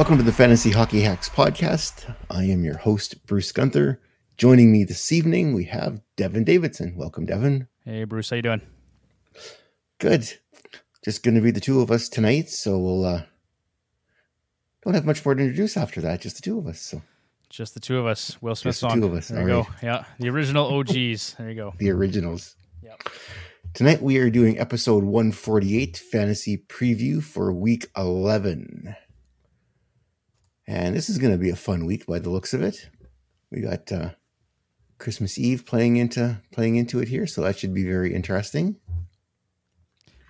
Welcome to the Fantasy Hockey Hacks podcast. I am your host, Bruce Gunther. Joining me this evening, we have Devon Davidson. Welcome, Devon. Hey, Bruce. How you doing? Good. Just going to be the two of us tonight, so we'll uh, don't have much more to introduce after that. Just the two of us. So just the two of us. Will Smith just the song. two of us. There you All go. Yeah, the original OGs. There you go. The originals. Yep. Tonight we are doing episode 148 fantasy preview for week 11. And this is going to be a fun week by the looks of it. We got uh, Christmas Eve playing into playing into it here, so that should be very interesting.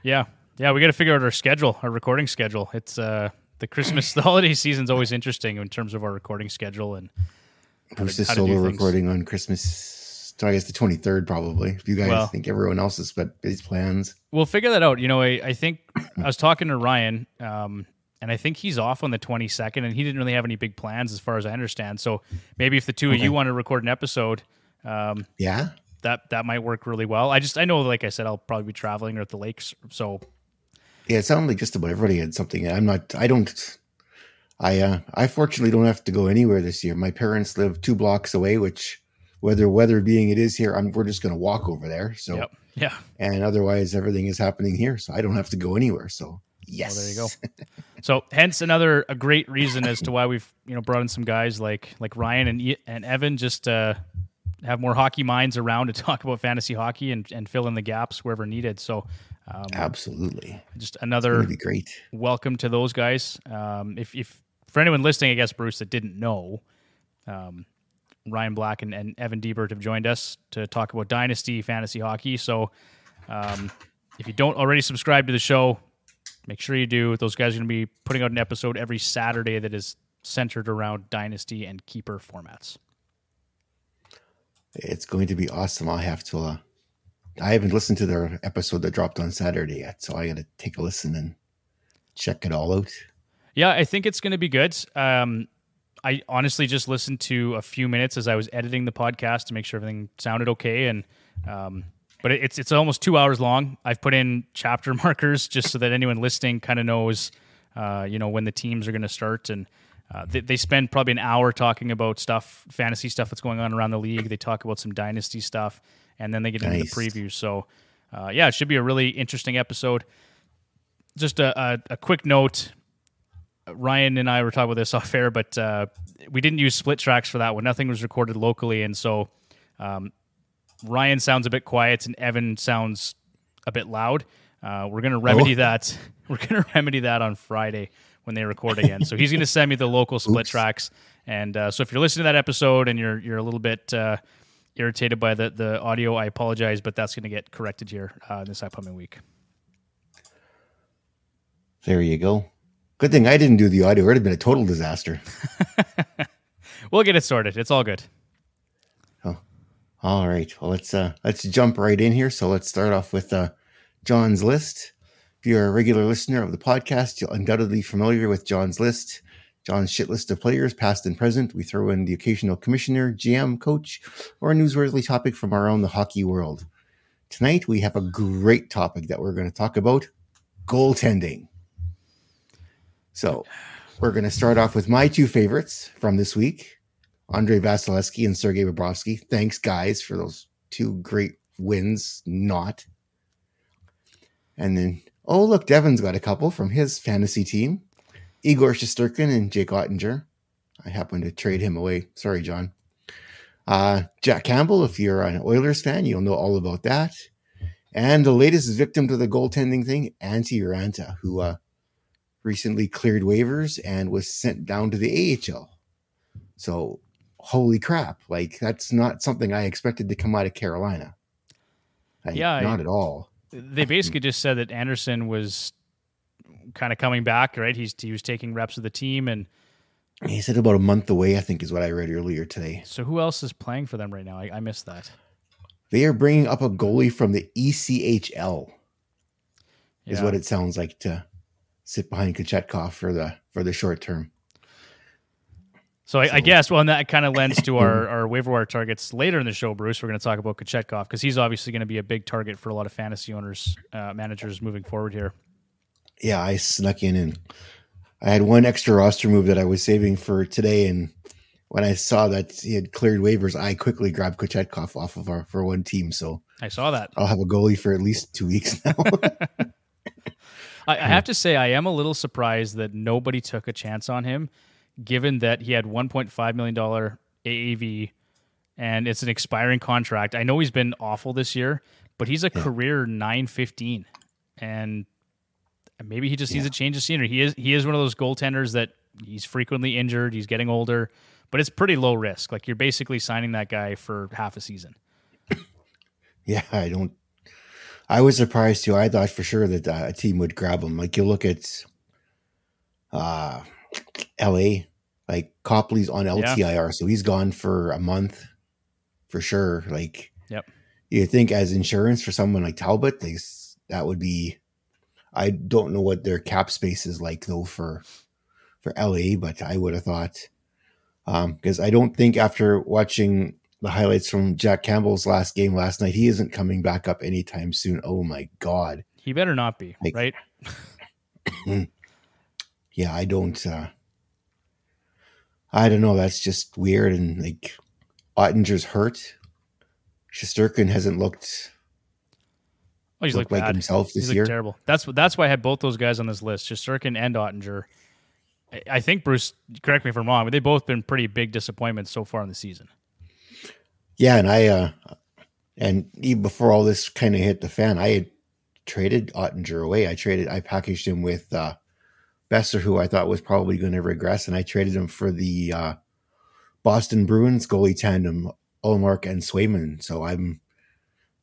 Yeah, yeah, we got to figure out our schedule, our recording schedule. It's uh the Christmas, the holiday season's always interesting in terms of our recording schedule and Bruce is solo recording on Christmas. I guess the twenty third, probably. If you guys Well- think everyone else has got these plans, We'll figure that out. You know, I, I think I was talking to Ryan, um, and I think he's off on the 22nd, and he didn't really have any big plans as far as I understand. So maybe if the two of you want to record an episode, um, yeah, that that might work really well. I just I know, like I said, I'll probably be traveling or at the lakes, so yeah. It sounded like just about everybody had something. I'm not. I don't. I uh, I fortunately don't have to go anywhere this year. My parents live two blocks away, which weather weather being it is here, I'm, we're just going to walk over there. So yep, yeah. and otherwise everything is happening here, so I don't have to go anywhere. So yes, there you go. So hence another a great reason as to why we've you know brought in some guys like like Ryan and and Evan just uh have more hockey minds around to talk about fantasy hockey and, and fill in the gaps wherever needed. So um, Absolutely, just another be great. welcome to those guys. Um, if if for anyone listening, I guess Bruce that didn't know, um, Ryan Black and, and Evan Diebert have joined us to talk about Dynasty fantasy hockey. So um, if you don't already subscribe to the show, make sure you do. Those guys are going to be putting out an episode every Saturday that is centered around Dynasty and Keeper formats. It's going to be awesome. I have to. Uh, I haven't listened to their episode that dropped on Saturday yet, so I got to take a listen and check it all out. Yeah, I think it's going to be good. Um, I honestly just listened to a few minutes as I was editing the podcast to make sure everything sounded okay, and um, but it's it's almost two hours long. I've put in chapter markers just so that anyone listening kind of knows, uh, you know, when the teams are going to start, and uh, they, they spend probably an hour talking about stuff, fantasy stuff that's going on around the league. They talk about some dynasty stuff, and then they get into the preview. So, uh, yeah, it should be a really interesting episode. Just a, a, a quick note. Ryan and I were talking about this off air, but uh, we didn't use split tracks for that one. Nothing was recorded locally, and so um, Ryan sounds a bit quiet and Evan sounds a bit loud. Uh, we're gonna remedy Oh. that. We're gonna remedy that on Friday when they record again. so he's gonna send me the local split Oops. tracks, and uh, so if you're listening to that episode and you're you're a little bit uh, irritated by the the audio, I apologize, but that's gonna get corrected here uh, this upcoming week. There you go. Good thing I didn't do the audio. It would have been a total disaster. We'll get it sorted. It's all good. All right. Well, let's uh let's jump right in here. So let's start off with uh John's list. If you're a regular listener of the podcast, you'll undoubtedly familiar with John's list. John's shit list of players, past and present. We throw in the occasional commissioner, GM, coach, or a newsworthy topic from around the hockey world. Tonight we have a great topic that we're going to talk about: goaltending. So we're going to start off with my two favorites from this week. Andrei Vasilevskiy and Sergei Bobrovsky. Thanks, guys, for those two great wins. Not. And then, oh, look, Devon's got a couple from his fantasy team Igor Shesterkin and Jake Oettinger. I happened to trade him away. Sorry, John. Uh, Jack Campbell, if you're an Oilers fan, you'll know all about that. And the latest victim to the goaltending thing, Antti Raanta, who uh, recently cleared waivers and was sent down to the AHL. So holy crap like that's not something i expected to come out of carolina Like, Yeah, I- not at all they basically just said that Andersen was kind of coming back, right? He's he was taking reps of the team, and he said about a month away i think is what i read earlier today so who else is playing for them right now? I, I missed that. they are bringing up a goalie from the echl is Yeah. what it sounds like to sit behind Kochetkov for the for the short term So I, I guess, well, and that kind of lends to our, our waiver wire targets later in the show, Bruce. We're going to talk about Kochetkov because he's obviously going to be a big target for a lot of fantasy owners, uh, managers moving forward here. yeah i snuck in and I had one extra roster move that I was saving for today, and when I saw that he had cleared waivers, I quickly grabbed Kochetkov off of our for one team. So I saw that. I'll have a goalie for at least two weeks now. I, I have to say, I am a little surprised that nobody took a chance on him, given that he had 1.5 million dollar AAV, and it's an expiring contract. I know he's been awful this year, but he's a career 915, and maybe he just needs a change of scenery. He is he is one of those goaltenders that he's frequently injured. He's getting older, but it's pretty low risk. Like you're basically signing that guy for half a season. yeah, I don't. I was surprised too. I thought for sure that uh, a team would grab him. Like you look at, uh, L.A. Like Copley's on LTIR, so he's gone for a month, for sure. Like, Yep. You think as insurance for someone like Talbot, they, that would be. I don't know what their cap space is like though for, for LA, but I would have thought, um, because I don't think after watching the highlights from Jack Campbell's last game last night, he isn't coming back up anytime soon. Oh my god. He better not be Like- right. yeah, I don't. uh I don't know. That's just weird. And like, Oettinger's hurt. Shesterkin hasn't looked Oh, he's looked looked like bad. himself He's this looked year. terrible. That's that's why I had both those guys on this list, Shesterkin and Oettinger. I- I think Bruce. Correct me if I'm wrong, but they've both been pretty big disappointments so far in the season. Yeah, and I uh and even before all this kind of hit the fan, I had traded Oettinger away. I traded I packaged him with uh Boeser, who I thought was probably going to regress, and I traded him for the uh Boston Bruins goalie tandem, Ullmark and Swayman. So I'm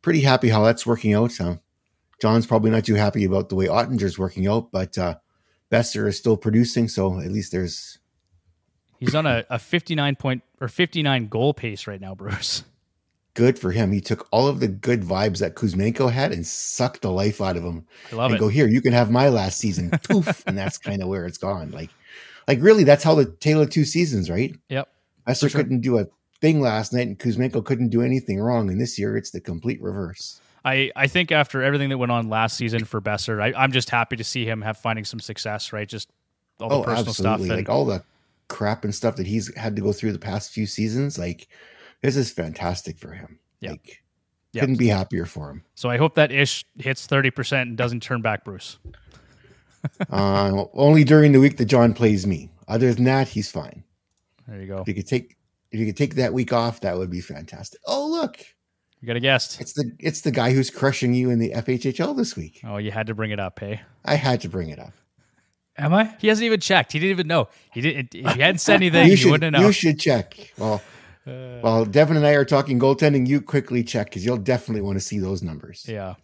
pretty happy how that's working out. John's probably not too happy about the way Oettinger's working out, but uh Boeser is still producing, so at least there's He's on a, a 59 point or 59 goal pace right now, Bruce. Good for him. He took all of the good vibes that Kuzmenko had and sucked the life out of him. I love and it. go here. You can have my last season, Poof, and that's kind of where it's gone. Like, like really, that's how the tale of two seasons, right? Yep. Esther sure. couldn't do a thing last night, and Kuzmenko couldn't do anything wrong. And this year, it's the complete reverse. I, I think after everything that went on last season for Boeser, I, I'm just happy to see him have finding some success. Right, just all the Oh, personal absolutely! stuff. Like all the crap and stuff that he's had to go through the past few seasons. Like, this is fantastic for him. Yeah. Like, Yeah. couldn't be happier for him. so I hope that ish hits 30 percent and doesn't turn back, Bruce. uh, only during the week that John plays me. Other than that, he's fine. There you go. If you could take if you could take that week off, that would be fantastic. Oh look, You got a guest. it's the it's the guy who's crushing you in the FHHL this week. Oh, you had to bring it up, hey? I had to bring it up. Am I? He hasn't even checked. He didn't even know. He didn't. If he hadn't said anything, you you, should wouldn't have known. you should check. Well, Uh, while Devon and I are talking goaltending, you quickly check because you'll definitely want to see those numbers. Yeah.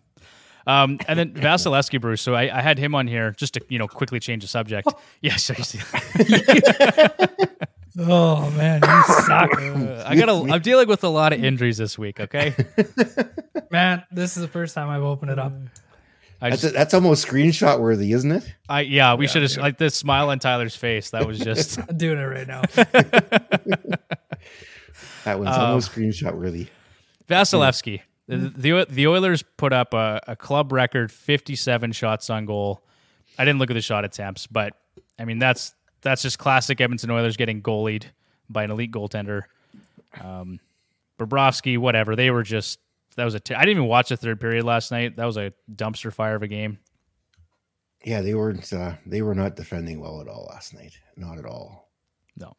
Um, and then Vasilevskiy, Bruce. So I, I had him on here just to you know quickly change the subject. Yeah, so Oh man, you suck, uh, I got. to I'm dealing with a lot of injuries this week. Okay. man. This is the first time I've opened it up. I That's just, that's almost screenshot worthy, isn't it? I yeah. We should have like the smile on Tyler's face. That was just. I'm doing it right now. That one's Um, almost screenshot worthy. Vasilevskiy. The, the the Oilers put up a, a club record 57 shots on goal. I didn't look at the shot attempts, but I mean that's that's just classic Edmonton Oilers getting goalied by an elite goaltender. Um, Bobrovsky, whatever. They were just that was a. T- I didn't even watch the third period last night. That was a dumpster fire of a game. Yeah, they weren't uh, they were not defending well at all last night. Not at all.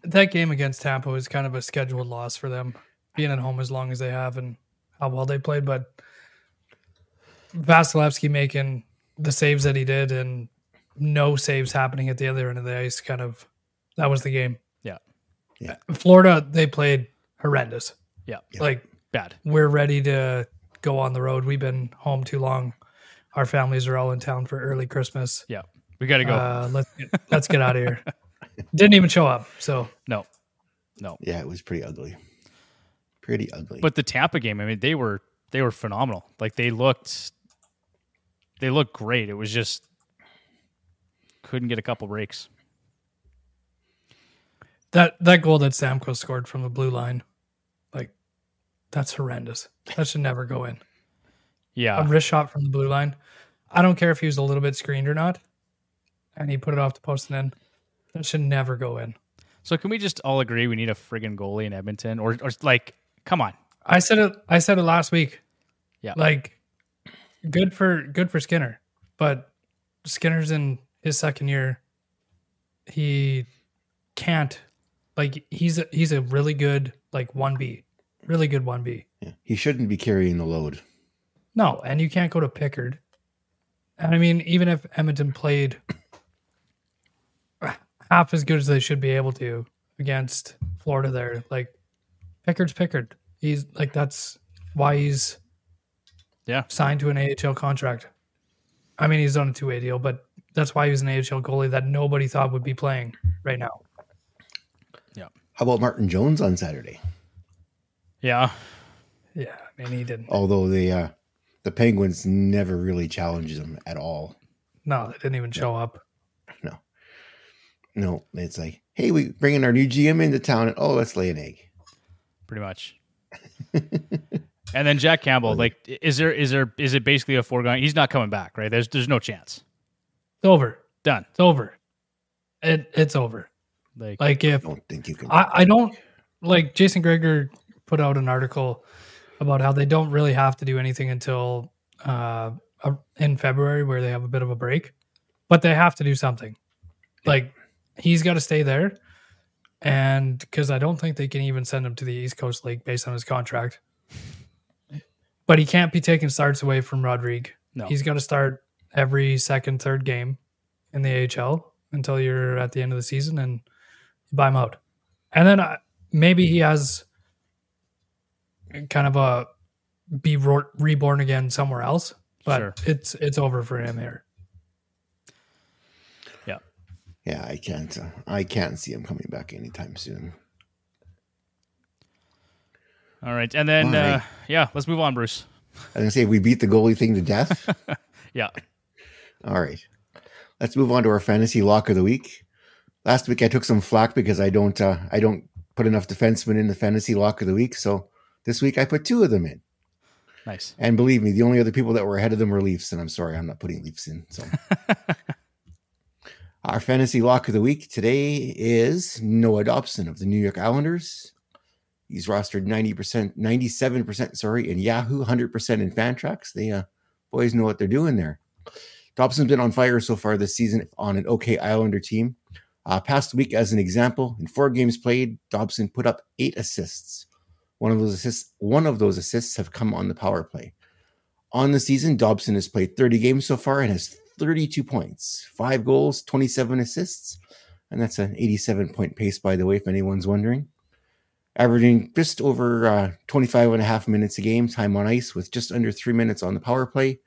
That game against Tampa was kind of a scheduled loss for them, being at home as long as they have and how well they played. But Vasilevskiy making the saves that he did and no saves happening at the other end of the ice, kind of that was the game. Yeah. Yeah. Florida, they played horrendous. Yeah, Like bad. we're ready to go on the road. We've been home too long. Our families are all in town for early Christmas. Yeah, we got to go. Uh, let's get, let's get out of here. Didn't even show up. So no, no. Yeah, it was pretty ugly. Pretty ugly. But the Tampa game, I mean, they were they were phenomenal. Like they looked they looked great. It was just couldn't get a couple breaks. that that goal that Samko scored from the blue line, like that's horrendous. That should never go in. Yeah. A wrist shot from the blue line. I don't care if he was a little bit screened or not, and he put it off the post and in. That should never go in. So can we just all agree we need a friggin' goalie in Edmonton, or or like, come on, I said it. I said it last week. Yeah. Like, good for good for Skinner, but Skinner's in his second year. He can't. Like he's a, he's a really good like one B, really good one B. Yeah. He shouldn't be carrying the load. No, and you can't go to Pickard. And I mean, even if Edmonton played half as good as they should be able to against Florida, there, like Pickard's Pickard. He's like that's why he's Yeah. signed to an AHL contract. I mean, he's on a two way deal, but that's why he was an AHL goalie that nobody thought would be playing right now. Yeah. How about Martin Jones on Saturday? yeah, Yeah, I mean, he didn't. Although the uh, the Penguins never really challenged him at all. No, they didn't even show up. No, no, it's like, hey, we bringing our new GM into town, and oh, let's lay an egg. pretty much. and then Jack Campbell, like, is there is there is it basically a foregone? He's not coming back, right? There's there's no chance. It's over. Done. It's over. It it's over. Like, Like I if don't think you can. I, I don't like Jason Gregor put out an article about how they don't really have to do anything until uh uh, in February where they have a bit of a break, but they have to do something. Like he's got to stay there, and because I don't think they can even send him to the East Coast League based on his contract. But he can't be taking starts away from Rodrigue. no. He's got to start every second, third game in the AHL until you're at the end of the season and buy him out. And then uh, maybe he has kind of a be reborn again somewhere else, but Sure. it's it's over for him here. Yeah, I can't. Uh, I can't see him coming back anytime soon. All right, and then uh, yeah, let's move on, Bruce. I was gonna say we beat the goalie thing to death. Yeah, All right. Let's move on to our fantasy lock of the week. Last week I took some flack because I don't uh, I don't put enough defensemen in the fantasy lock of the week. So this week I put two of them in. nice. And believe me, the only other people that were ahead of them were Leafs, and I'm sorry, I'm not putting Leafs in. So our fantasy lock of the week today is Noah Dobson of the New York Islanders. He's rostered 90%, 97%, sorry, in Yahoo, 100% in Fantrax. They uh, boys know what they're doing there. Dobson's been on fire so far this season on an okay Islander team. Uh, past week, as an example, in four games played, Dobson put up eight assists. One of those assists, one of those assists have come on the power play. On the season, Dobson has played 30 games so far and has 32 points, five goals, 27 assists, and that's an 87 point pace, by the way, if anyone's wondering. Averaging just over uh, 25 and a half minutes a game, time on ice, with just under three minutes on the power play.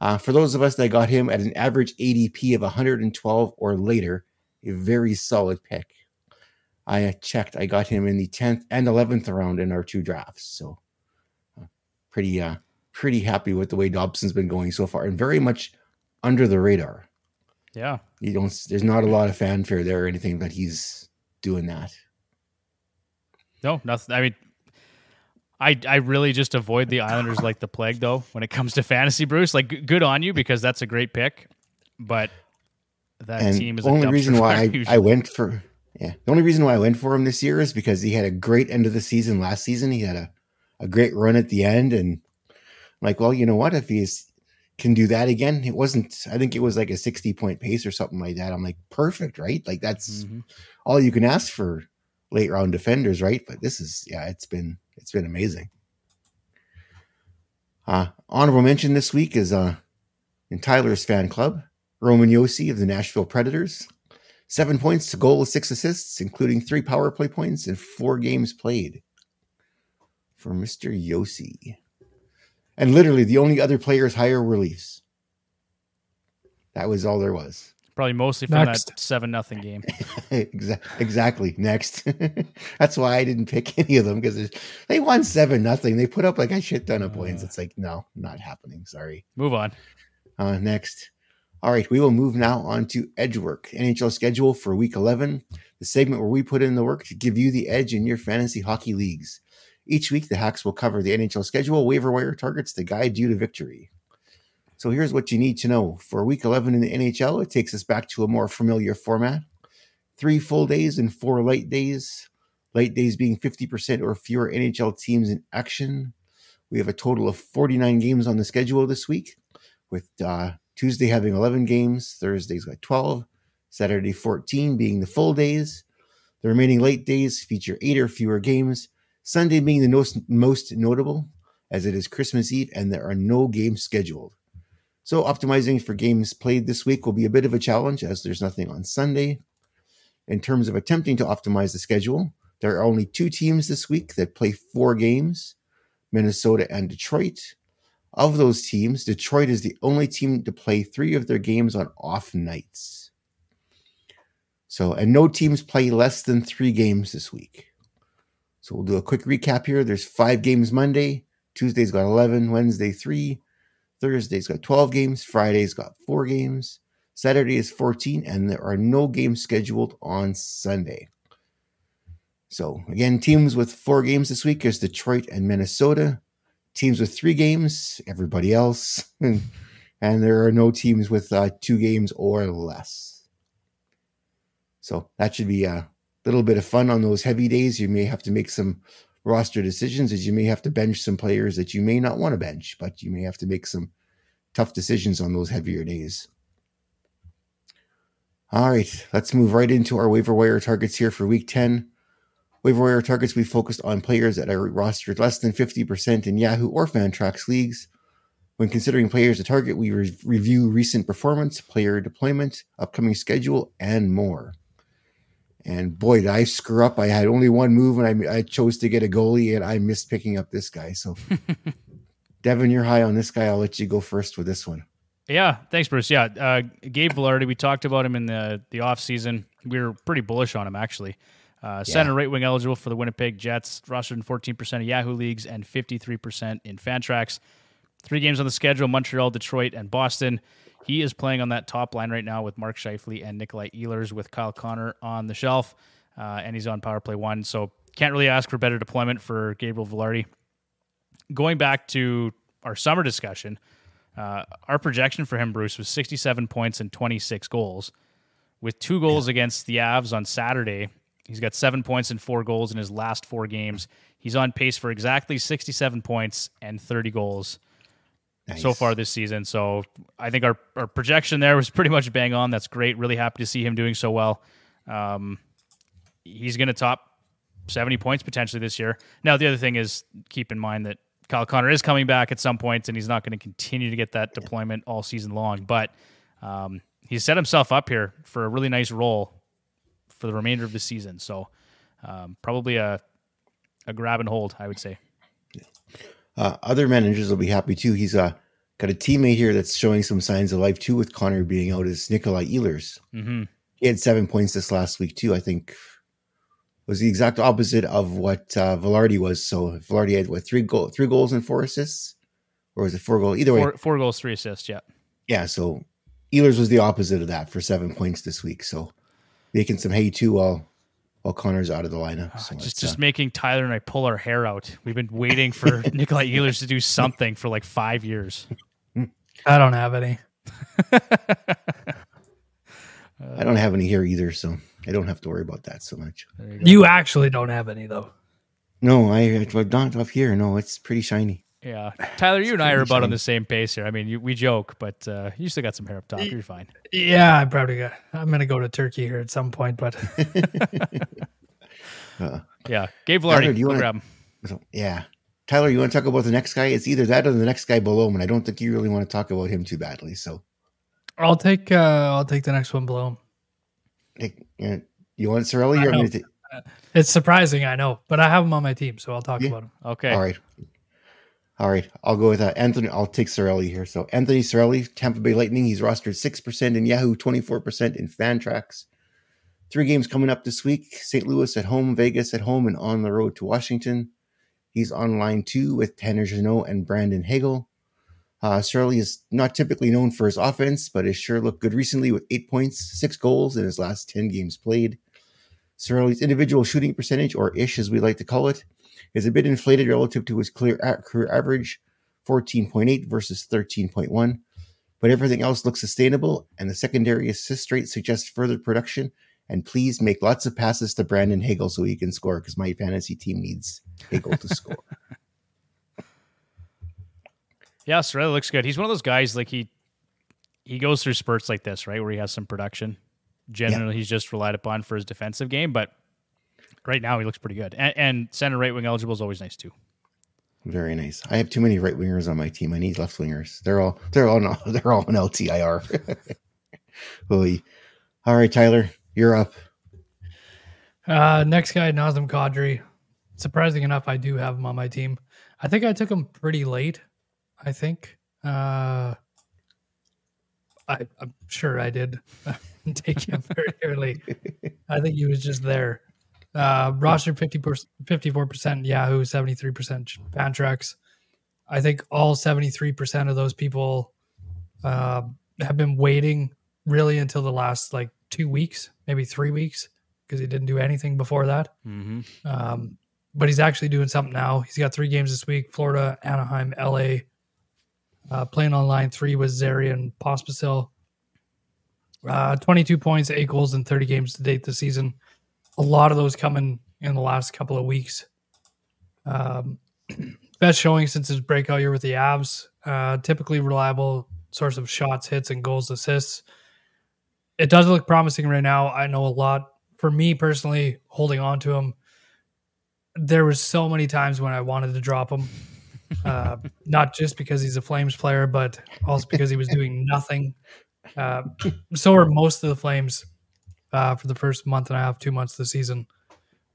Uh, for those of us that got him at an average ADP of 112 or later, a very solid pick. I checked, I got him in the 10th and 11th round in our two drafts. So uh, pretty, uh, pretty happy with the way Dobson's been going so far and very much under the radar. Yeah, You don't, there's not a lot of fanfare there or anything, that he's doing that. no, nothing. I mean, I I really just avoid the Islanders like the plague, though. When it comes to fantasy, Bruce, like g- good on you because that's a great pick, but that and team is the only reason why I. I went for yeah the only reason why I went for him this year is because he had a great end of the season last season. He had a, a great run at the end, and I'm like, well, you know what? If he's can do that again, it wasn't. I think it was like a sixty point pace or something like that. I'm like, perfect, right? Like that's Mhm. all you can ask for late round defenders, right? But this is yeah, it's been it's been amazing. Uh, honorable mention this week is uh, in Tyler's fan club, Roman Josi of the Nashville Predators. Seven points to goal with six assists, including three power play points and four games played for Mr. Josi. And literally the only other players higher were Leafs. That was all there was. Probably mostly from Next. that seven nothing game. Exactly. Next. That's why I didn't pick any of them because they won seven nothing. They put up like a shit ton of points. Uh. It's like, no, not happening. Sorry. Move on. Uh, next. All right, we will move now on to Edge Work, NHL schedule for week 11, the segment where we put in the work to give you the edge in your fantasy hockey leagues. Each week, the hacks will cover the NHL schedule, waiver wire targets to guide you to victory. So here's what you need to know. For week 11 in the NHL, it takes us back to a more familiar format. three full days and four light days. Light days being 50% or fewer NHL teams in action. We have a total of 49 games on the schedule this week, with uh, Tuesday having 11 games, Thursday's got 12, Saturday 14 being the full days. The remaining late days feature eight or fewer games, Sunday being the most, most notable, as it is Christmas Eve and there are no games scheduled. So, optimizing for games played this week will be a bit of a challenge as there's nothing on Sunday. In terms of attempting to optimize the schedule, there are only two teams this week that play four games Minnesota and Detroit. Of those teams, Detroit is the only team to play three of their games on off nights. So, and no teams play less than three games this week. So we'll do a quick recap here. There's five games Monday. Tuesday's got 11. Wednesday, three. Thursday's got 12 games. Friday's got four games. Saturday is 14. And there are no games scheduled on Sunday. So again, teams with four games this week is Detroit and Minnesota. Teams with three games, everybody else. and there are no teams with uh, two games or less. So that should be a little bit of fun on those heavy days. You may have to make some roster decisions as you may have to bench some players that you may not want to bench, but you may have to make some tough decisions on those heavier days. All right, let's move right into our waiver wire targets here for week 10. Waiver wire targets, we focused on players that are rostered less than 50% in Yahoo or Fantrax leagues. When considering players to target, we re- review recent performance, player deployment, upcoming schedule, and more. And boy, did I screw up. I had only one move and I, I chose to get a goalie and I missed picking up this guy. So, Devon, you're high on this guy. I'll let you go first with this one. Yeah, thanks, Bruce. Yeah, uh, Gabe Vilardi, we talked about him in the, the off season. We were pretty bullish on him, actually. Uh, center yeah. right wing eligible for the Winnipeg Jets, rostered in 14% of Yahoo leagues and 53% in Fantrax. Three games on the schedule Montreal, Detroit, and Boston. He is playing on that top line right now with Mark Scheifele and Nikolai Ehlers with Kyle Connor on the shelf, uh, and he's on power play one. So can't really ask for better deployment for Gabriel Vilardi. Going back to our summer discussion, uh, our projection for him, Bruce, was 67 points and 26 goals. With two goals yeah. against the Avs on Saturday, he's got seven points and four goals in his last four games. He's on pace for exactly 67 points and 30 goals nice. so far this season. So I think our, our projection there was pretty much bang on. That's great. Really happy to see him doing so well. Um, he's going to top 70 points potentially this year. Now, the other thing is keep in mind that Kyle Connor is coming back at some points and he's not going to continue to get that deployment all season long. But um, he's set himself up here for a really nice role for the remainder of the season. So um, probably a, a grab and hold, I would say. Uh, other managers will be happy too. He's uh, got a teammate here that's showing some signs of life too with Connor being out is Nikolai Ehlers. Mm-hmm. He had seven points this last week too. I think was the exact opposite of what uh, Vilardi was. So Vilardi had what three goal three goals and four assists, or was it four goals? Either way, four, four goals, three assists. Yeah, yeah. So Ehlers was the opposite of that for seven points this week. So making some hay too while while Connor's out of the lineup. So just just uh, making Tyler and I pull our hair out. We've been waiting for Nikolai Ehlers to do something for like five years. I don't have any. I don't have any here either, so I don't have to worry about that so much. You, you, actually don't have any though. No, I don't up here. No, it's pretty shiny. Yeah, Tyler, you and I are about shiny. on the same pace here. I mean, you, we joke, but uh, you still got some hair up top. You're fine. Yeah, I probably got. I'm gonna go to Turkey here at some point, but uh, yeah, Gabe Vilardi, do you want to grab him? Yeah, Tyler, you want to talk about the next guy? It's either that or the next guy below him, and I don't think you really want to talk about him too badly. So, I'll take. uh I'll take the next one below him. Hey, you want Cirelli? Or t- it's surprising, I know, but I have him on my team, so I'll talk yeah. about him. Okay. All right. All right, I'll go with uh, Anthony. I'll take Cirelli here. So Anthony Cirelli, Tampa Bay Lightning. He's rostered six percent in Yahoo, twenty four percent in Fantrax. Three games coming up this week: St. Louis at home, Vegas at home, and on the road to Washington. He's on line two with Tanner Jeannot and Brandon Hagel. Uh, Cirelli is not typically known for his offense, but has sure looked good recently with eight points, six goals in his last ten games played. Cirelli's individual shooting percentage, or ish as we like to call it, is a bit inflated relative to his clear career average, 14.8 versus 13.1. But everything else looks sustainable, and the secondary assist rate suggests further production And please make lots of passes to Brandon Hagel so he can score because my fantasy team needs Hagel to score. Yeah, Cirelli looks good. He's one of those guys like he he goes through spurts like this, right, where he has some production. Generally, yeah. he's just relied upon for his defensive game, but right now he looks pretty good. And, and center right wing eligible is always nice too. Very nice. I have too many right wingers on my team. I need left wingers. They're all they're all no, they're all on LTIR. Holy. All right, Tyler, you're up. Uh, next guy, Nazem Kadri. Surprising enough, I do have him on my team. I think I took him pretty late. I think. Uh, I, am sure I did take him very early. I think he was just there. Uh, roster 50 54% Yahoo, 73% Fantrax. I think all 73% of those people uh, have been waiting really until the last like two weeks, maybe three weeks, because he didn't do anything before that. Mm-hmm. Um, but he's actually doing something now. He's got three games this week Florida, Anaheim, LA. Uh, playing on line three with Zarian Pospisil. Uh, 22 points, eight goals in 30 games to date this season a lot of those coming in the last couple of weeks. Um, best showing since his breakout year with the Avs. Uh, typically reliable source of shots, hits, and goals, assists. It does look promising right now. I know a lot. For me personally, holding on to him, there was so many times when I wanted to drop him. Uh, not just because he's a Flames player, but also because he was doing nothing. Uh, so are most of the Flames uh, for the first month and a half, two months of the season.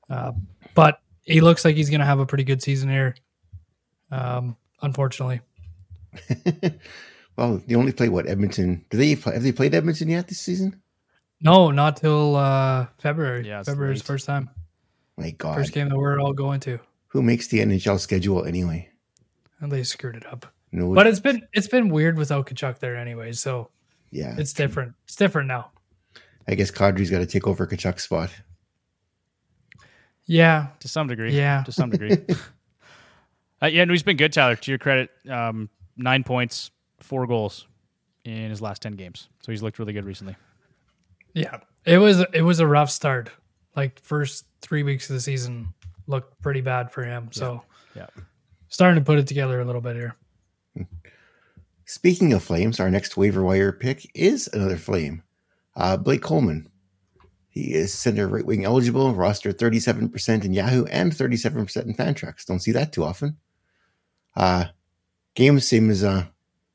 Uh, but he looks like he's going to have a pretty good season here. Um, unfortunately. well, they only play what Edmonton. Do they play, have they played Edmonton yet this season? No, not till uh, February. Yeah, February's first time. My God, first game that we're all going to. Who makes the NHL schedule anyway? And they screwed it up. No, but it's been it's been weird without Tkachuk there anyway. So yeah, it's different. It's different now. I guess Kadri's got to take over Tkachuk's spot. Yeah, to some degree. Yeah, to some degree. uh, yeah, no, he's been good, Tyler. To your credit, um, nine points, four goals in his last ten games. So he's looked really good recently. Yeah, it was it was a rough start. Like first three weeks of the season looked pretty bad for him. So yeah, yeah. starting to put it together a little bit here. Speaking of flames, our next waiver wire pick is another flame. Uh, Blake Coleman. He is center right wing eligible, roster 37% in Yahoo and 37% in Fantrax. Don't see that too often. Uh, same as uh,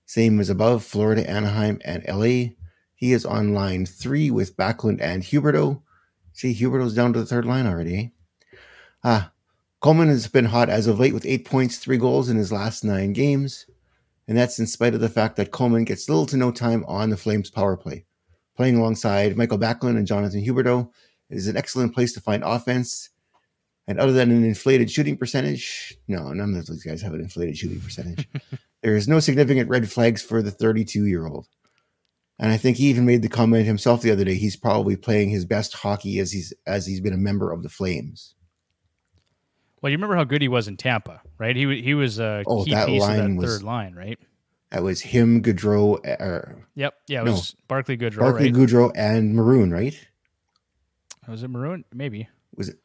same as above, Florida, Anaheim, and LA. He is on line three with Backlund and Huberdeau. See, Huberdeau's down to the third line already. Eh? Uh, Coleman has been hot as of late with eight points, three goals in his last nine games. And that's in spite of the fact that Coleman gets little to no time on the Flames power play playing alongside Mikael Backlund and Jonathan Huberdeau is an excellent place to find offense. And other than an inflated shooting percentage, no, none of those guys have an inflated shooting percentage. there is no significant red flags for the 32 year old. And I think he even made the comment himself the other day. He's probably playing his best hockey as he's as he's been a member of the Flames. Well, you remember how good he was in Tampa, right? He he was a oh, key piece of that was, third line, right? That was him, Gaudreau. Uh, yep. Yeah, it no, was Barclay Goodrow. Barclay right? Goodrow and Maroon, right? Was it Maroon? Maybe. Was it?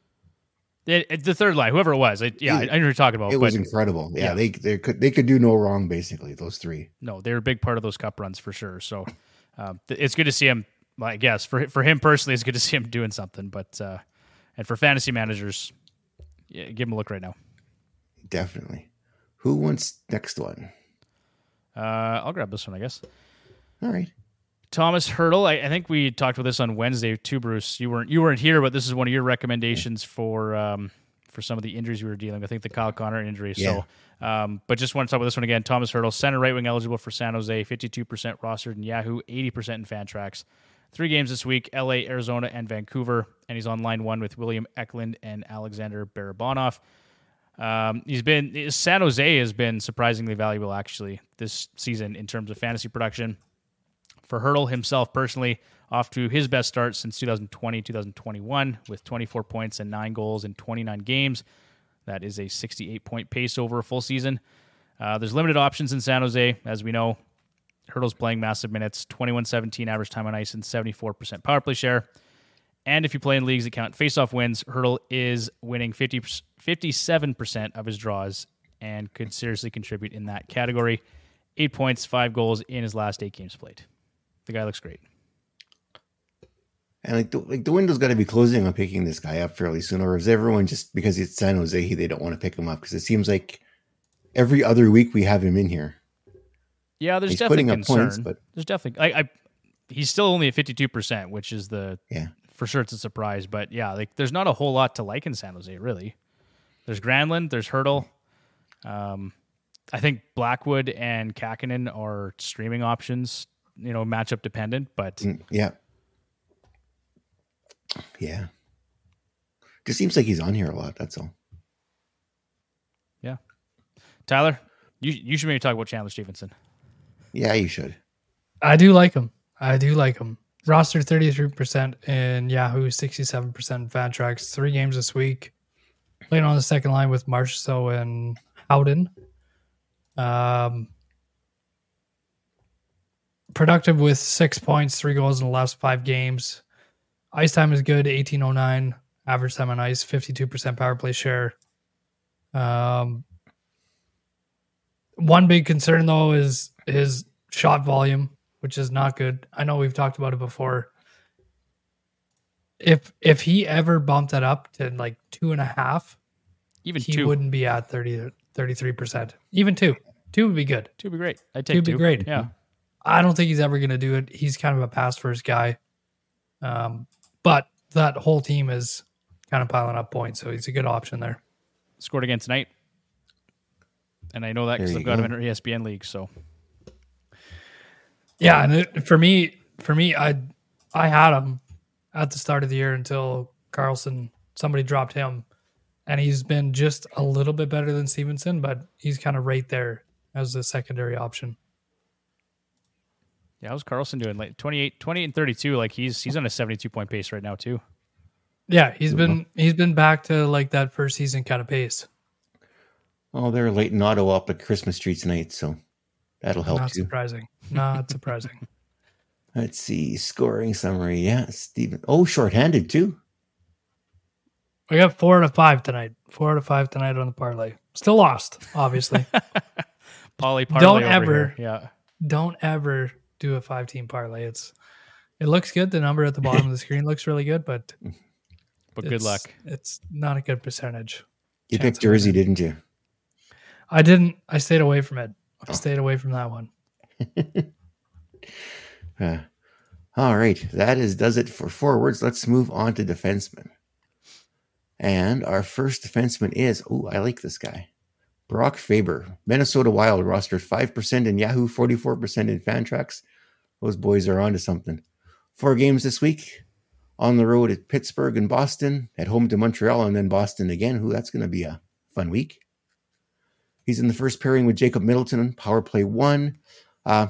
it the third line, whoever it was. It, yeah, it, I know you're talking about. It was incredible. Yeah, yeah, they they could they could do no wrong. Basically, those three. No, they're a big part of those cup runs for sure. So um, it's good to see him. I guess for for him personally, it's good to see him doing something. But uh, and for fantasy managers, yeah, give him a look right now. Definitely. Who wants next one? Uh, I'll grab this one, I guess. All right. Tomas Hertl. I, I, think we talked about this on Wednesday too, Bruce. You weren't you weren't here, but this is one of your recommendations for um, for some of the injuries we were dealing with. I think the Kyle Connor injury. Yeah. So, um, but just want to talk about this one again. Tomas Hertl, center right wing eligible for San Jose, fifty two percent rostered in Yahoo, eighty percent in Fantrax. Three games this week: L.A., Arizona, and Vancouver. And he's on line one with William Eklund and Alexander Barabanov. Um, he's been San Jose has been surprisingly valuable actually this season in terms of fantasy production. For Hertl himself personally, off to his best start since 2020 2021 with 24 points and nine goals in 29 games. That is a 68 point pace over a full season. Uh, there's limited options in San Jose, as we know. Hertl's playing massive minutes, 21 17 average time on ice, and 74% power play share. And if you play in leagues that count face-off wins, Hertl is winning 50, 57% of his draws and could seriously contribute in that category. Eight points, five goals in his last eight games played. The guy looks great. And like the, like the window's got to be closing on picking this guy up fairly soon, or is everyone just because it's San Jose they don't want to pick him up? Because it seems like every other week we have him in here. Yeah, there's He's definitely concern. points, but- there's definitely I, I he's still only at 52%, which is the Yeah. for sure it's a surprise, but yeah, like there's not a whole lot to like in San Jose really. There's Granlund, there's Hertl. Um I think Blackwood and Kahkonen are streaming options, you know, matchup dependent, but Mm, Yeah. Yeah. Just seems like he's on here a lot. That's all. Yeah, Tyler, you you should maybe talk about Chandler Stephenson. Yeah, you should. I do like him. I do like him. Roster 33% in Yahoo, 67% in Fantrax. Three games this week. Playing on the second line with Marchessault and Howden. Um, productive with six points, three goals in the last five games. Ice time is good, 1809. Average time on ice, 52% power play share. Um, one big concern though is his shot volume, which is not good. I know we've talked about it before. If if he ever bumped it up to like two and a half, Even he two. wouldn't be at 30 33 percent. Even two, two would be good. Two would be great. I'd Two take would be great. Yeah. I don't think he's ever going to do it. He's kind of a pass first guy, um, but that whole team is kind of piling up points, so he's a good option there. Scored again tonight. And I know that because I've got go. him in our ESPN league. So Yeah, and it, for me, for me, I I had him at the start of the year until Karlsson somebody dropped him, and he's been just a little bit better than Stephenson, but he's kind of right there as a secondary option. yeah, how's Karlsson doing? Like 28, 28 and 32. Like he's he's on a 72 point pace right now too. Yeah, he's mm-hmm. been he's been back to like that first season kind of pace. Oh, they're late in Ottawa up at Christmas tree tonight, so that'll help Not too. surprising. Not surprising. Let's see. Scoring summary. Yeah, Steven. Oh, shorthanded too. We got four out of five tonight. Four out of five tonight on the parlay. Still lost, obviously. Polly parlay Don't over ever- here. Yeah. Don't ever do a five team parlay. It's it looks good. The number at the bottom of the screen looks really good, but But good luck. It's not a good percentage. You picked Jersey, didn't you? I didn't. I stayed away from it. I Oh. stayed away from that one. Uh, all right, that is does it for forwards. Let's move on to defensemen. And our first defenseman is oh, I like this guy, Brock Faber, Minnesota Wild, rostered five percent in Yahoo, forty four percent in Fantrax. Those boys are onto something. Four games this week. On the road at Pittsburgh and Boston, at home to Montreal, and then Boston again. Who that's going to be a fun week. He's in the first pairing with Jacob Middleton, power play one. Uh,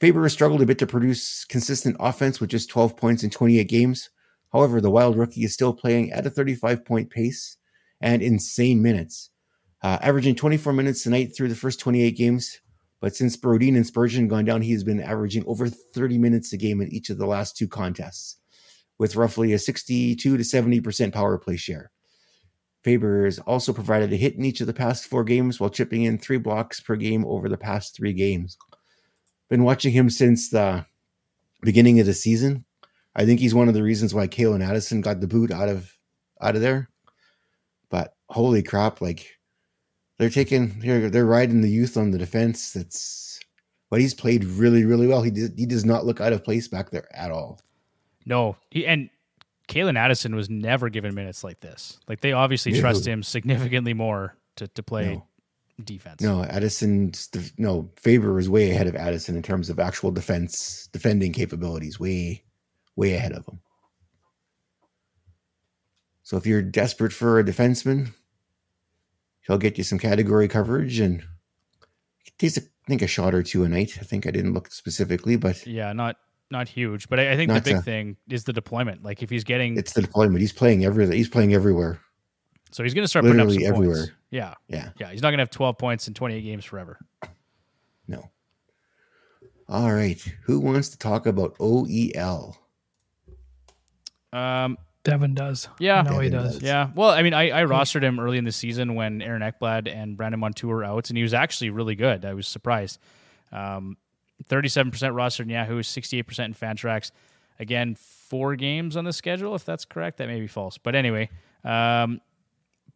Faber has struggled a bit to produce consistent offense with just 12 points in 28 games. However, the Wild rookie is still playing at a 35 point pace and insane minutes, uh, averaging 24 minutes tonight through the first 28 games. But since Brodin and Spurgeon gone down, he has been averaging over 30 minutes a game in each of the last two contests, with roughly a 62 to 70% power play share. Faber has also provided a hit in each of the past four games while chipping in three blocks per game over the past three games been watching him since the beginning of the season. I think he's one of the reasons why Calen Addison got the boot out of out of there. But holy crap, like they're taking they're they're riding the youth on the defense. That's but he's played really, really well. He does, he does not look out of place back there at all. No, he, and Calen Addison was never given minutes like this. Like they obviously No. trust him significantly more to, to play No. Defense. No, Addison's def- no Faber is way ahead of Addison in terms of actual defense defending capabilities. Way, way ahead of him. So if you're desperate for a defenseman, he'll get you some category coverage and takes a, I think a shot or two a night. I think I didn't look specifically, but Yeah, not not huge, but I, I think the big a- thing is the deployment. Like if he's getting, it's the deployment. He's playing everywhere. He's playing everywhere. So he's going to start putting up some literally points. everywhere. Yeah, Yeah, yeah, he's not going to have twelve points in twenty eight games forever. no. All right. Who wants to talk about OEL? Um, Devon does. Yeah. no, he does. does. Yeah. Well, I mean, I, I rostered him early in the season when Aaron Ekblad and Brandon Montour were out, and he was actually really good. I was surprised. Um, 37% rostered in Yahoo, 68% in Fantrax. Again, four games on the schedule, if that's correct. That may be false. But anyway, um,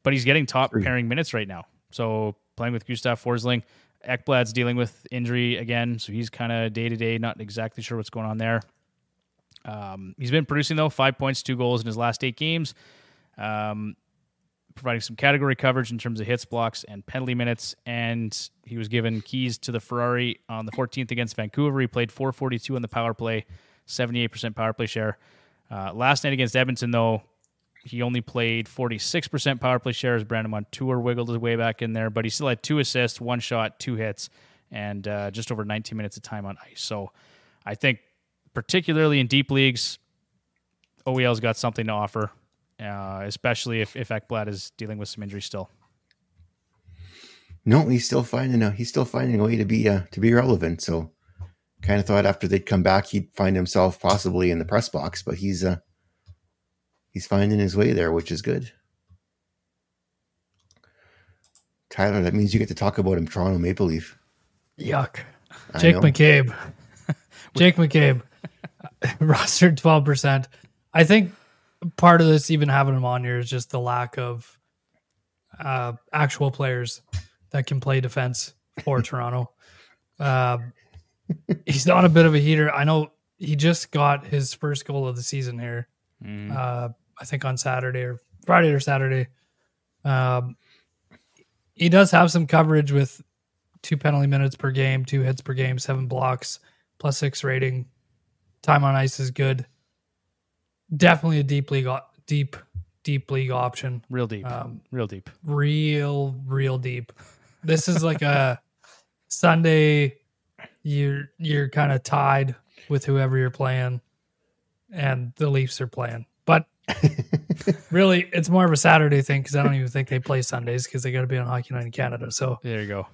but he's getting top Three. pairing minutes right now. So playing with Gustav Forsling. Ekblad's dealing with injury again, so he's kind of day to day, not exactly sure what's going on there. Um, he's been producing though, five points, two goals in his last eight games, um, providing some category coverage in terms of hits, blocks, and penalty minutes. And he was given keys to the Ferrari on the 14th against Vancouver. He played 442 on the power play, 78% power play share. Uh, last night against Edmonton, though, he only played 46% power play share as Brandon Montour wiggled his way back in there, but he still had two assists, one shot, two hits, and uh, just over 19 minutes of time on ice. So I think, particularly in deep leagues, OEL's got something to offer, uh, especially if, if Ekblad is dealing with some injury still. No, he's still finding a he's still finding a way to be uh, to be relevant. So, kind of thought after they'd come back, he'd find himself possibly in the press box, but he's uh he's finding his way there, which is good. Tyler, that means you get to talk about him, Toronto Maple Leaf. Yuck. I Jake know. McCabe. Jake McCabe. Rostered 12%. I think part of this, even having him on here, is just the lack of uh, actual players that can play defense for Toronto. Uh, he's not a bit of a heater. I know he just got his first goal of the season here. Mm. Uh, I think on Saturday or Friday or Saturday. Um, he does have some coverage with two penalty minutes per game, two hits per game, seven blocks, plus six rating. Time on ice is good. Definitely a deep league, deep, deep league option. Real deep. Um, Real deep. real, real deep. This is like a Sunday. You're you're kind of tied with whoever you're playing, and the Leafs are playing. But really, it's more of a Saturday thing because I don't even think they play Sundays because they got to be on Hockey Night in Canada. So There you go.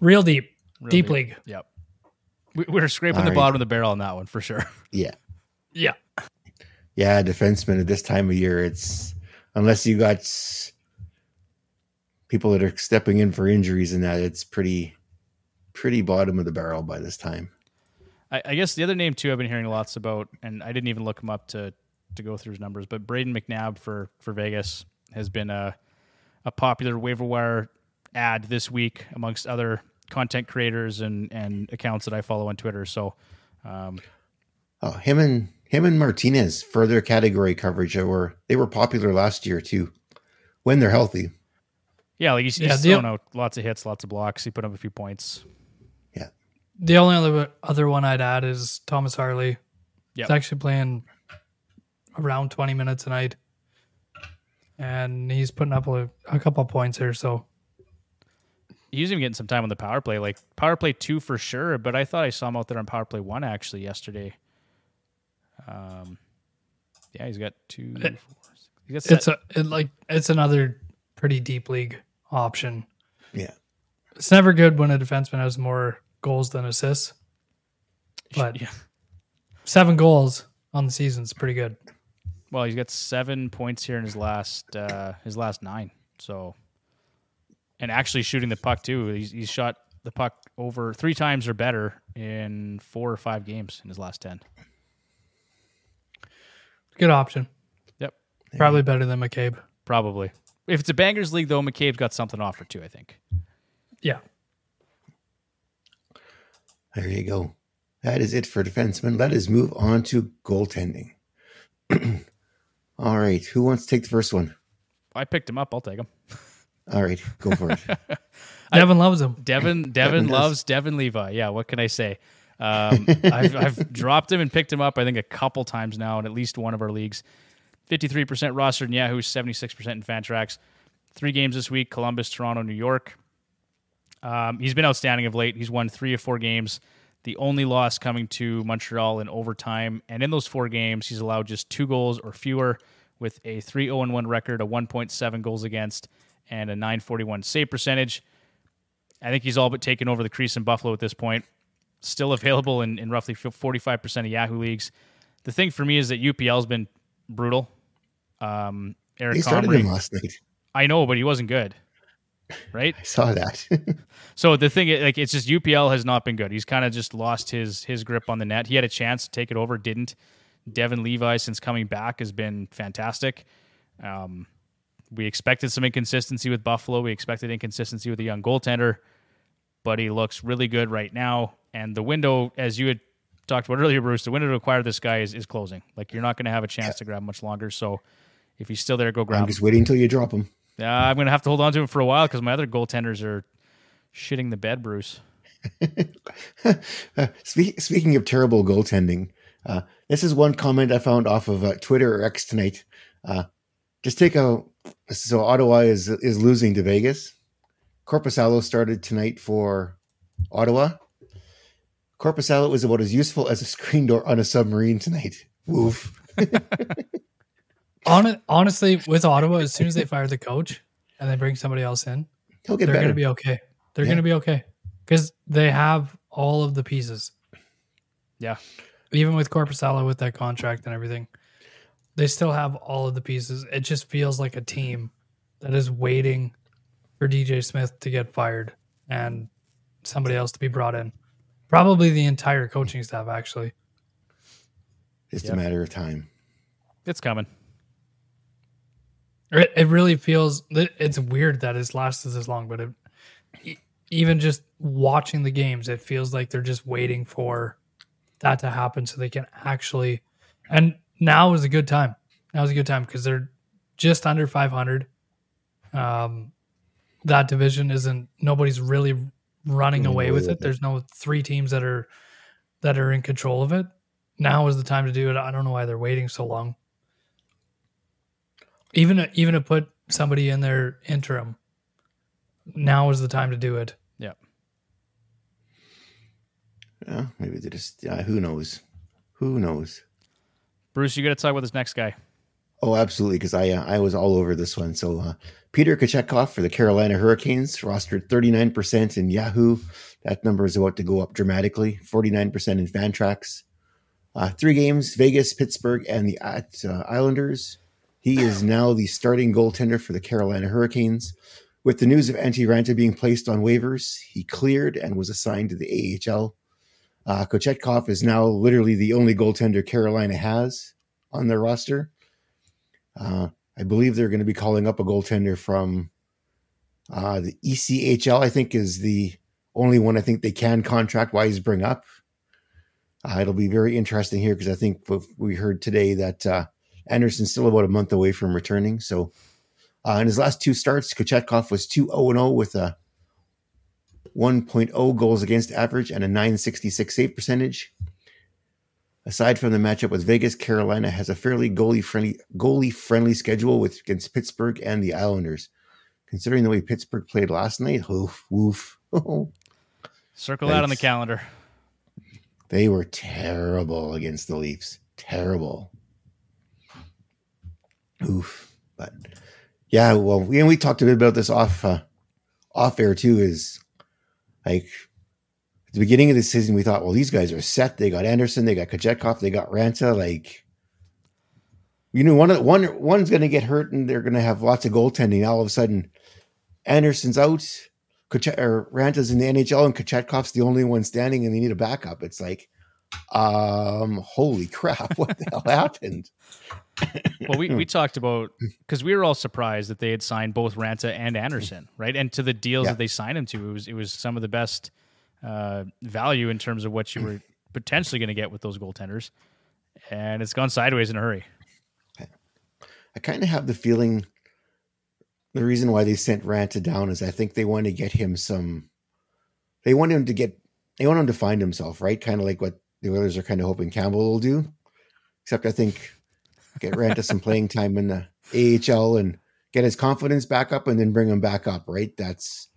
real deep, Real deep league. Yep. We, we're scraping All the right. bottom of the barrel on that one for sure. Yeah. Yeah, Yeah, Defensemen at this time of year, it's unless you got people that are stepping in for injuries and that, it's pretty, pretty bottom of the barrel by this time. I, I guess the other name too I've been hearing lots about, and I didn't even look him up to to go through his numbers, but Brayden McNabb for for Vegas has been a a popular waiver wire ad this week amongst other content creators and and accounts that I follow on Twitter. So um, Oh, him and him and Martinez for their category coverage that were they were popular last year too, when they're healthy. yeah, like he's, he's Yeah, the- throwing out lots of hits, lots of blocks. He put up a few points. The only other other one I'd add is Thomas Harley. Yep. He's actually playing around 20 minutes a night, and he's putting up a, a couple points here. So He's even getting some time on the power play, like power play two for sure. But I thought I saw him out there on power play one actually yesterday. Um, yeah, he's got two. It- four, six, he's got it's a it like it's another pretty deep league option. Yeah. It's never good when a defenseman has more goals than assists. But yeah. seven goals on the season is pretty good. Well, he's got seven points here in his last uh, his last nine. So, and actually shooting the puck too. He's, he's shot the puck over three times or better in four or five games in his last ten. Good option. Yep, Probably better than McCabe. probably. If it's a bangers league though, McCabe's got something to offer too. I think. Yeah. There you go. That is it for defensemen. Let us move on to goaltending. All right, who wants to take the first one? I picked him up. I'll take him. All right, go for it. Devon loves him. Devon Devon Devon does. loves Devyn Levi. Yeah, what can I say? Um, I've, I've dropped him and picked him up. I think a couple times now in at least one of our leagues. Fifty-three percent rostered in Yahoo, seventy-six percent in Fantrax. Three games this week: Columbus, Toronto, New York. Um, he's been outstanding of late. He's won three of four games. The only loss coming to Montreal in overtime, and in those four games, he's allowed just two goals or fewer, with a 3-0-1 record, a 1.7 goals against, and a 941 save percentage. I think he's all but taken over the crease in Buffalo at this point. Still available in, in roughly 45% of Yahoo leagues. The thing for me is that UPL's been brutal. Um, Eric They started Comrie, him last night. I know, but he wasn't good, right? I saw that. So the thing, is, like, it's just UPL has not been good. He's kind of just lost his his grip on the net. He had a chance to take it over, didn't. Devyn Levi, since coming back, has been fantastic. Um, we expected some inconsistency with Buffalo. We expected inconsistency with the young goaltender, but he looks really good right now. And the window, as you had talked about earlier, Bruce, the window to acquire this guy is, is closing. Like you're not going to have a chance to grab much longer. So if he's still there, go grab I'm him. just waiting until you drop him. Uh, I'm going to have to hold on to him for a while because my other goaltenders are shitting the bed, Bruce. Speaking of terrible goaltending, uh, this is one comment I found off of uh, Twitter or X tonight. Uh, just take a so Ottawa is is losing to Vegas. Korpisalo started tonight for Ottawa. Korpisalo was about as useful as a screen door on a submarine tonight. Woof. Hon- honestly, with Ottawa, as soon as they fire the coach and they bring somebody else in, He'll get they're going to be okay. They're Yeah. going to be okay because they have all of the pieces. Yeah. Even with Korpisalo with that contract and everything, they still have all of the pieces. It just feels like a team that is waiting for DJ Smith to get fired and somebody else to be brought in. Probably the entire coaching staff, actually. It's Yep. a matter of time. It's coming. It, it really feels it's weird that it's lasted this long, but it, even just watching the games, it feels like they're just waiting for that to happen so they can actually. And now is a good time. Now is a good time because they're just under 500. Um, that division isn't nobody's really running away with it. There's no three teams that are that are in control of it. Now is the time to do it. I don't know why they're waiting so long. Even even to put somebody in their interim. Now is the time to do it. Yeah. Yeah, maybe they just. Yeah, who knows? Who knows? Bruce, you got to talk about this next guy. Oh, absolutely, because I uh, I was all over this one. So uh, Peter Kochetkov for the Carolina Hurricanes rostered 39% in Yahoo. That number is about to go up dramatically. 49% in Fantrax. Uh, three games: Vegas, Pittsburgh, and the uh, Islanders. He is now the starting goaltender for the Carolina Hurricanes. With the news of Antti Raanta being placed on waivers, he cleared and was assigned to the AHL. Uh, Kochetkov is now literally the only goaltender Carolina has on their roster. Uh, I believe they're going to be calling up a goaltender from uh, the ECHL. I think is the only one I think they can contract wise bring up. Uh, it'll be very interesting here because I think we heard today that uh, Andersen's still about a month away from returning. So uh, in his last two starts, Kochetkov was 2 0 0 with a 1.0 goals against average and a 966 save percentage. Aside from the matchup with Vegas, Carolina has a fairly goalie friendly goalie friendly schedule with against Pittsburgh and the Islanders. Considering the way Pittsburgh played last night, oof, woof. Circle that on the calendar. they were terrible against the Leafs. Terrible. Oof. But yeah, well, we and we talked a bit about this off uh, off air too. Is like at the beginning of the season, we thought, well, these guys are set. They got Andersen, they got Kochetkov, they got Raanta. Like, you know, one of one one's going to get hurt, and they're going to have lots of goaltending. All of a sudden, Andersen's out, Kachet, or Raanta's in the NHL, and Kochetkov's the only one standing, and they need a backup. It's like, um, holy crap, what the hell happened? Well, we, we talked about because we were all surprised that they had signed both Raanta and Andersen, right? And to the deals Yeah. that they signed him to, it was it was some of the best uh, value in terms of what you were potentially going to get with those goaltenders, and it's gone sideways in a hurry. I kind of have the feeling the reason why they sent Raanta down is I think they want to get him some. They want him to get. They want him to find himself, right? Kind of like what the Oilers are kind of hoping Campbell will do. Except I think get Raanta some playing time in the AHL and get his confidence back up, and then bring him back up. Right? That's.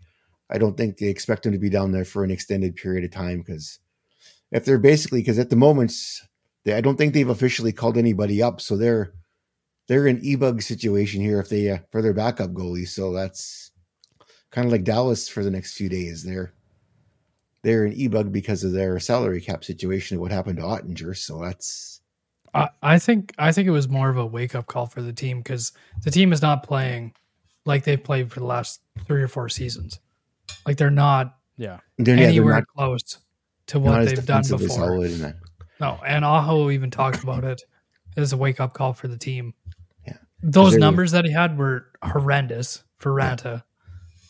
I don't think they expect him to be down there for an extended period of time because if they're basically because at the moment they, I don't think they've officially called anybody up, so they're they're an e-bug situation here if they uh, for their backup goalie. So that's kind of like Dallas for the next few days. They're they're an e-bug because of their salary cap situation. What happened to Oettinger? So that's I, I think I think it was more of a wake up call for the team because the team is not playing like they've played for the last three or four seasons. Like they're not Yeah. They're, yeah, they're anywhere not, close to what they've done before. solid. No, and Aho even talked about it as a wake up call for the team. Yeah. Those numbers that he had were horrendous for Raanta,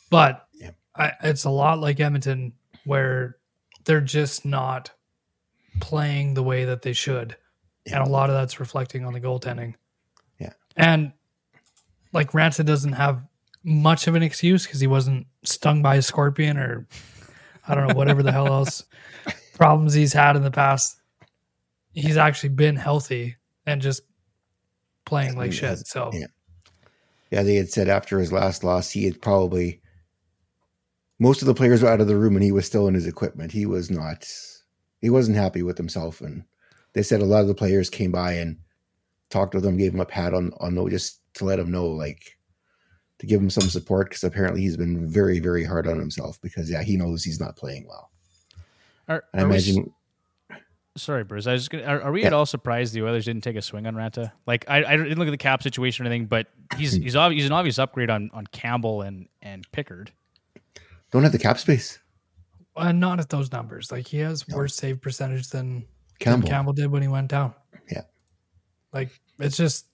but Yeah. I, it's a lot like Edmonton where they're just not playing the way that they should, Yeah. and a lot of that's reflecting on the goaltending. Yeah. and like Raanta doesn't have much of an excuse because he wasn't stung by a scorpion or I don't know whatever the hell else problems he's had in the past. He's actually been healthy and just playing like shit. So yeah. Yeah, they had said after his last loss, he had probably most of the players were out of the room and he was still in his equipment. He was not he wasn't happy with himself and they said a lot of the players came by and talked with him, gave him a pat on on the just to let him know like to give him some support because apparently he's been very very hard on himself because yeah he knows he's not playing well. Are, I are we imagine Sorry, Bruce. I was just gonna, are, are we Yeah. at all surprised the Oilers didn't take a swing on Raanta? Like, I, I didn't look at the cap situation or anything, but he's Hmm. he's obvi- he's an obvious upgrade on, on Campbell and and Pickard. Don't have the cap space. uh, not at those numbers. Like he has worse save percentage than than Campbell. Campbell did when he went down. Yeah. Like it's just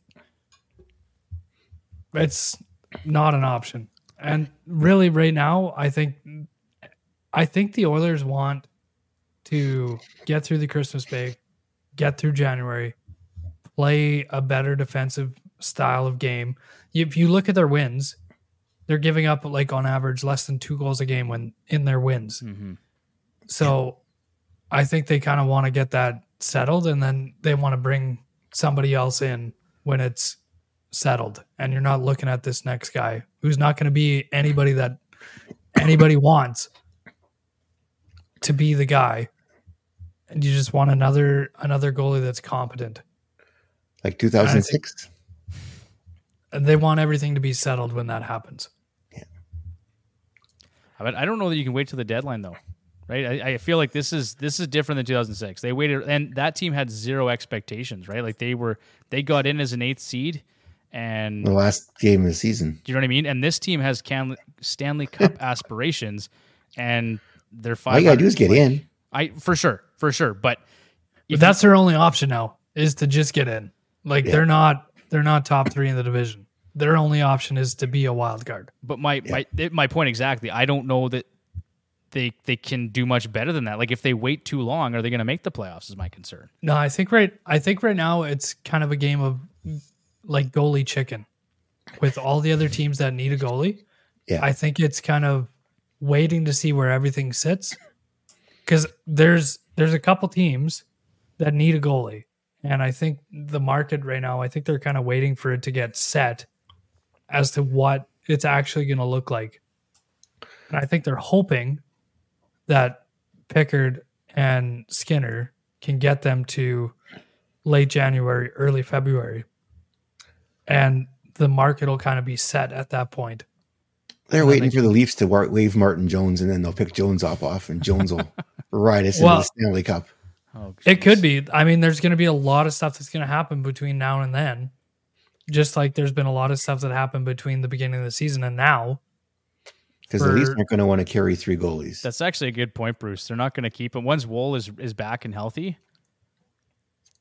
it's not an option. And really right now, I think I think the Oilers want to get through the Christmas break, get through January, play a better defensive style of game. If you look at their wins, they're giving up like on average less than 2 goals a game when in their wins. Mm-hmm. So I think they kind of want to get that settled and then they want to bring somebody else in when it's settled. And you're not looking at this next guy who's not going to be anybody that anybody wants to be the guy. And you just want another another goalie that's competent. Like 2006. And they want everything to be settled when that happens. But I don't know that you can wait till the deadline though, right? I, I feel like this is this is different than 2006. They waited, and that team had zero expectations, right? Like they were they got in as an eighth seed, and The last game of the season. Do you know what I mean? And this team has Can- Stanley Cup aspirations, and they're five. All you gotta do is get in. I for sure, for sure. But But if that's their only option now is to just get in. Like Yeah. they're not they're not top 3 in the division. Their only option is to be a wild card. But my my my point exactly. I don't know that they they can do much better than that. Like if they wait too long, are they going to make the playoffs? Is my concern. No, I think right. I think right now it's kind of a game of like goalie chicken, with all the other teams that need a goalie. Yeah. I think it's kind of waiting to see where everything sits, because there's there's a couple teams that need a goalie, and I think the market right now. I think they're kind of waiting for it to get set as to what it's actually going to look like, and I think they're hoping that Pickard and Skinner can get them to late January, early February. And the market will kind of be set at that point. They're And waiting they- for the Leafs to wa- wave Martin Jones, and then they'll pick Jones up off, and Jones will ride us Well- into the Stanley Cup. Oh, It could be. I mean, there's going to be a lot of stuff that's going to happen between now and then. Just like there's been a lot of stuff that happened between the beginning of the season and now. Because the Leafs for- aren't going to want to carry three goalies. That's actually a good point, Bruce. They're not going to keep him once Woll is is back and healthy.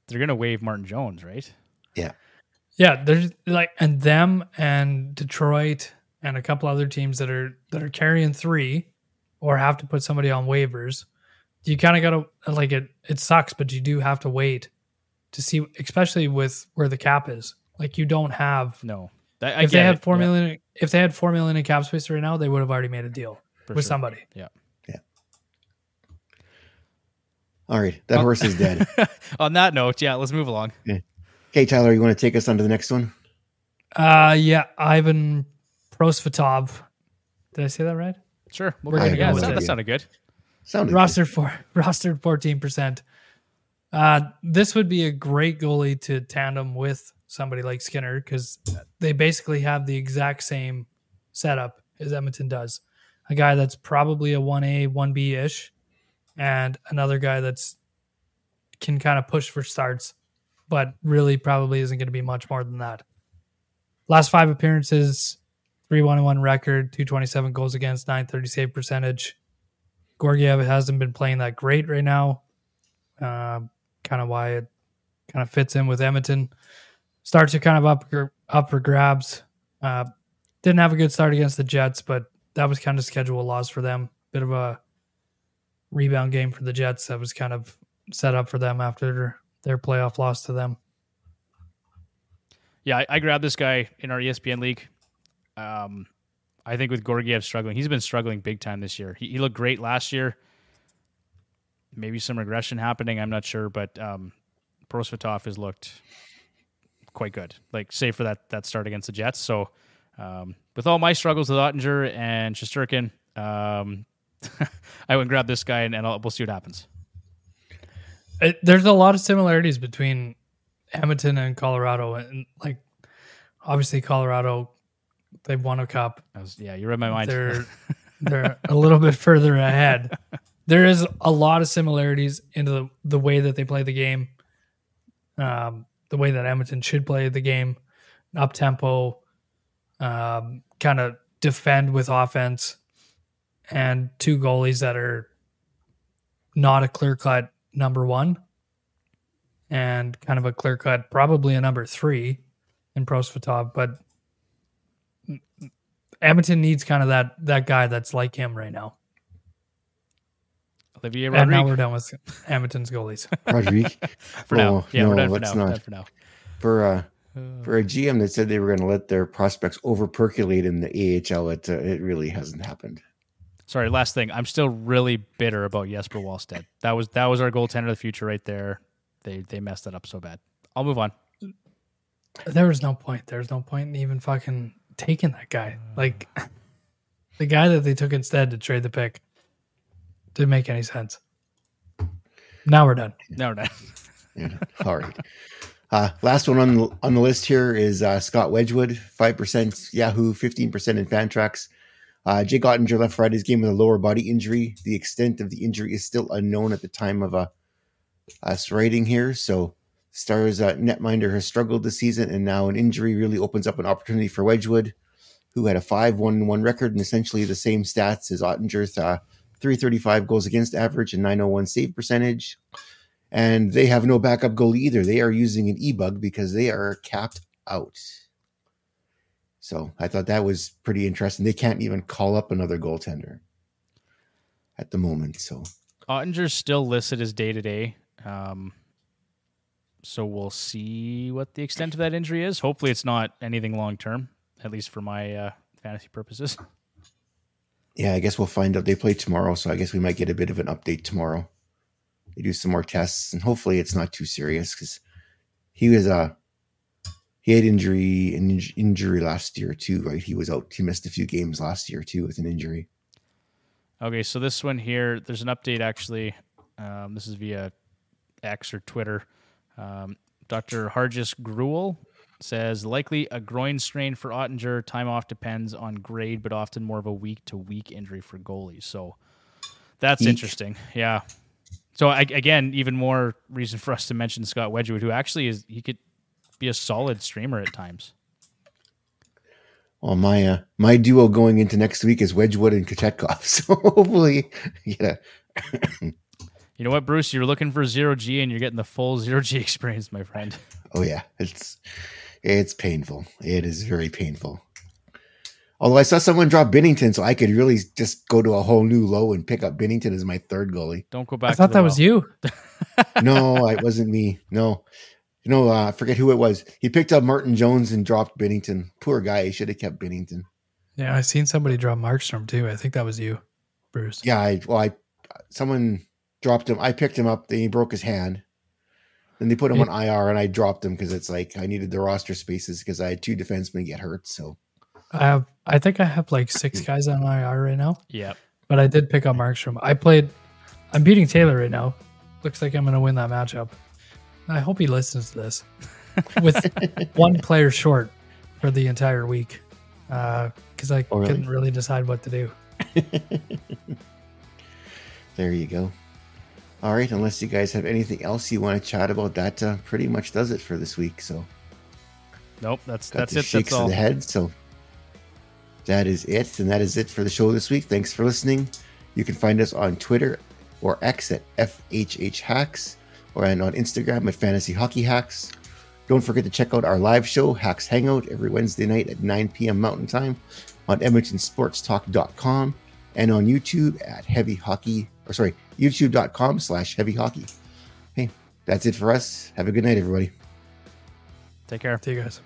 They're going to waive Martin Jones, right? yeah. Yeah, there's like and them and Detroit and a couple other teams that are that are carrying three or have to put somebody on waivers. You kind of got to like it. It sucks, but you do have to wait to see, especially with where the cap is. Like you don't have. No, I, I if they get had it. four Yeah, if they had four million in cap space right now, they would have already made a deal for with sure. somebody. Yeah. Yeah. All right. That Oh. horse is dead. On that note, yeah, let's move along. Okay, Tyler, you want to take us on to the next one? Uh, yeah, Ivan Prosvetov. Did I say that right? Sure, we'll We're go. gonna go with that, that sounded good. Sounded rostered for rostered fourteen percent. Uh, this would be a great goalie to tandem with somebody like Skinner because they basically have the exact same setup as Edmonton does. A guy that's probably a one A, one B ish, and another guy that's can kind of push for starts but really probably isn't going to be much more than that. Last five appearances, 3 1 1 record, 227 goals against, 930 save percentage. Georgiev hasn't been playing that great right now. Um, kind of why it kind of fits in with Edmonton. Starts are kind of up up for grabs. Uh, didn't have a good start against the Jets, but that was kind of schedule loss for them. Bit of a rebound game for the Jets that was kind of set up for them after their, playoff loss to them. Yeah, I, I grabbed this guy in our ESPN league. Um, I think with Georgiev struggling, he's been struggling big time this year. He, he, looked great last year. Maybe some regression happening. I'm not sure, but um, Prosvetov has looked quite good. Like, save for that that start against the Jets. So, um, with all my struggles with Oettinger and Shesterkin, um, I went and grab this guy, and, and we'll see what happens. It, there's a lot of similarities between Edmonton and Colorado, and like obviously Colorado, they've won a cup. Was, yeah, you read my mind. They're they're a little bit further ahead. There is a lot of similarities into the, the way that they play the game, um, the way that Edmonton should play the game, up tempo, um, kind of defend with offense, and two goalies that are not a clear cut number one and kind of a clear cut, probably a number three in Prosvetov, but Edmonton needs kind of that that guy that's like him right now. Olivier Rodrigue. And now we're done with Edmonton's goalies. Rodrigue. for oh, now. Yeah, no, we're done for now. Not. Done for now. For uh for a GM that said they were going to let their prospects over percolate in the AHL, it uh, it really hasn't happened. Sorry, last thing. I'm still really bitter about Jesper Wallstedt. That was that was our goaltender of the future right there. They they messed that up so bad. I'll move on. There was no point. There was no point in even fucking taking that guy. Like the guy that they took instead to trade the pick didn't make any sense. Now we're done. Now we're done. yeah. All right. Uh, last one on the, on the list here is uh, Scott Wedgewood, five percent Yahoo, fifteen percent in Fantrax. Uh, Jake Oettinger left Friday's game with a lower body injury. The extent of the injury is still unknown at the time of uh, us writing here. So, Stars uh, netminder has struggled this season, and now an injury really opens up an opportunity for Wedgewood, who had a 5 1 1 record and essentially the same stats as Oettinger's uh, 335 goals against average and 901 save percentage. And they have no backup goal either. They are using an e bug because they are capped out. So I thought that was pretty interesting. They can't even call up another goaltender at the moment. So Oettinger's still listed as day to day. So we'll see what the extent of that injury is. Hopefully, it's not anything long term, at least for my uh, fantasy purposes. Yeah, I guess we'll find out. They play tomorrow, so I guess we might get a bit of an update tomorrow. They do some more tests, and hopefully, it's not too serious because he was a uh, he had injury an injury last year too, right? He was out. He missed a few games last year too with an injury. Okay, so this one here, there's an update actually. Um, this is via X or Twitter. Um, Dr. Hargis Gruel says likely a groin strain for Oettinger. Time off depends on grade, but often more of a week to week injury for goalies. So that's Eek. interesting. Yeah. So I, again, even more reason for us to mention Scott Wedgewood, who actually is he could be a solid streamer at times. Well, my uh, my duo going into next week is Wedgewood and Kochetkov. So hopefully, yeah. you know what, Bruce? You're looking for zero G, and you're getting the full zero G experience, my friend. Oh yeah, it's it's painful. It is very painful. Although I saw someone drop Binnington, so I could really just go to a whole new low and pick up Binnington as my third goalie. Don't go back. I thought that well. was you. no, it wasn't me. No, you know, uh, I forget who it was. He picked up Martin Jones and dropped Binnington. Poor guy. He should have kept Binnington. Yeah, I seen somebody drop Markstrom too. I think that was you, Bruce. Yeah, I well, I someone dropped him. I picked him up. Then he broke his hand. Then they put him yeah. on IR, and I dropped him because it's like I needed the roster spaces because I had two defensemen get hurt. So I have, I think I have like six guys on IR right now. Yeah, but I did pick up Markstrom. I played. I'm beating Taylor right now. Looks like I'm going to win that matchup. I hope he listens to this with one player short for the entire week because uh, I oh, really? couldn't really decide what to do. there you go. All right, unless you guys have anything else you want to chat about, that uh, pretty much does it for this week. So Nope, that's got that's the it. shakes That's of all. the head. So that is it, and that is it for the show this week. Thanks for listening. You can find us on Twitter or X at FHH Hacks, or and on Instagram at Fantasy Hockey Hacks. Don't forget to check out our live show, Hacks Hangout, every Wednesday night at 9 p.m. Mountain Time on EdmontonSportsTalk.com and on YouTube at Heavy Hockey, or sorry, YouTube.com slash Heavy Hockey. Hey, that's it for us. Have a good night, everybody. Take care. See you guys.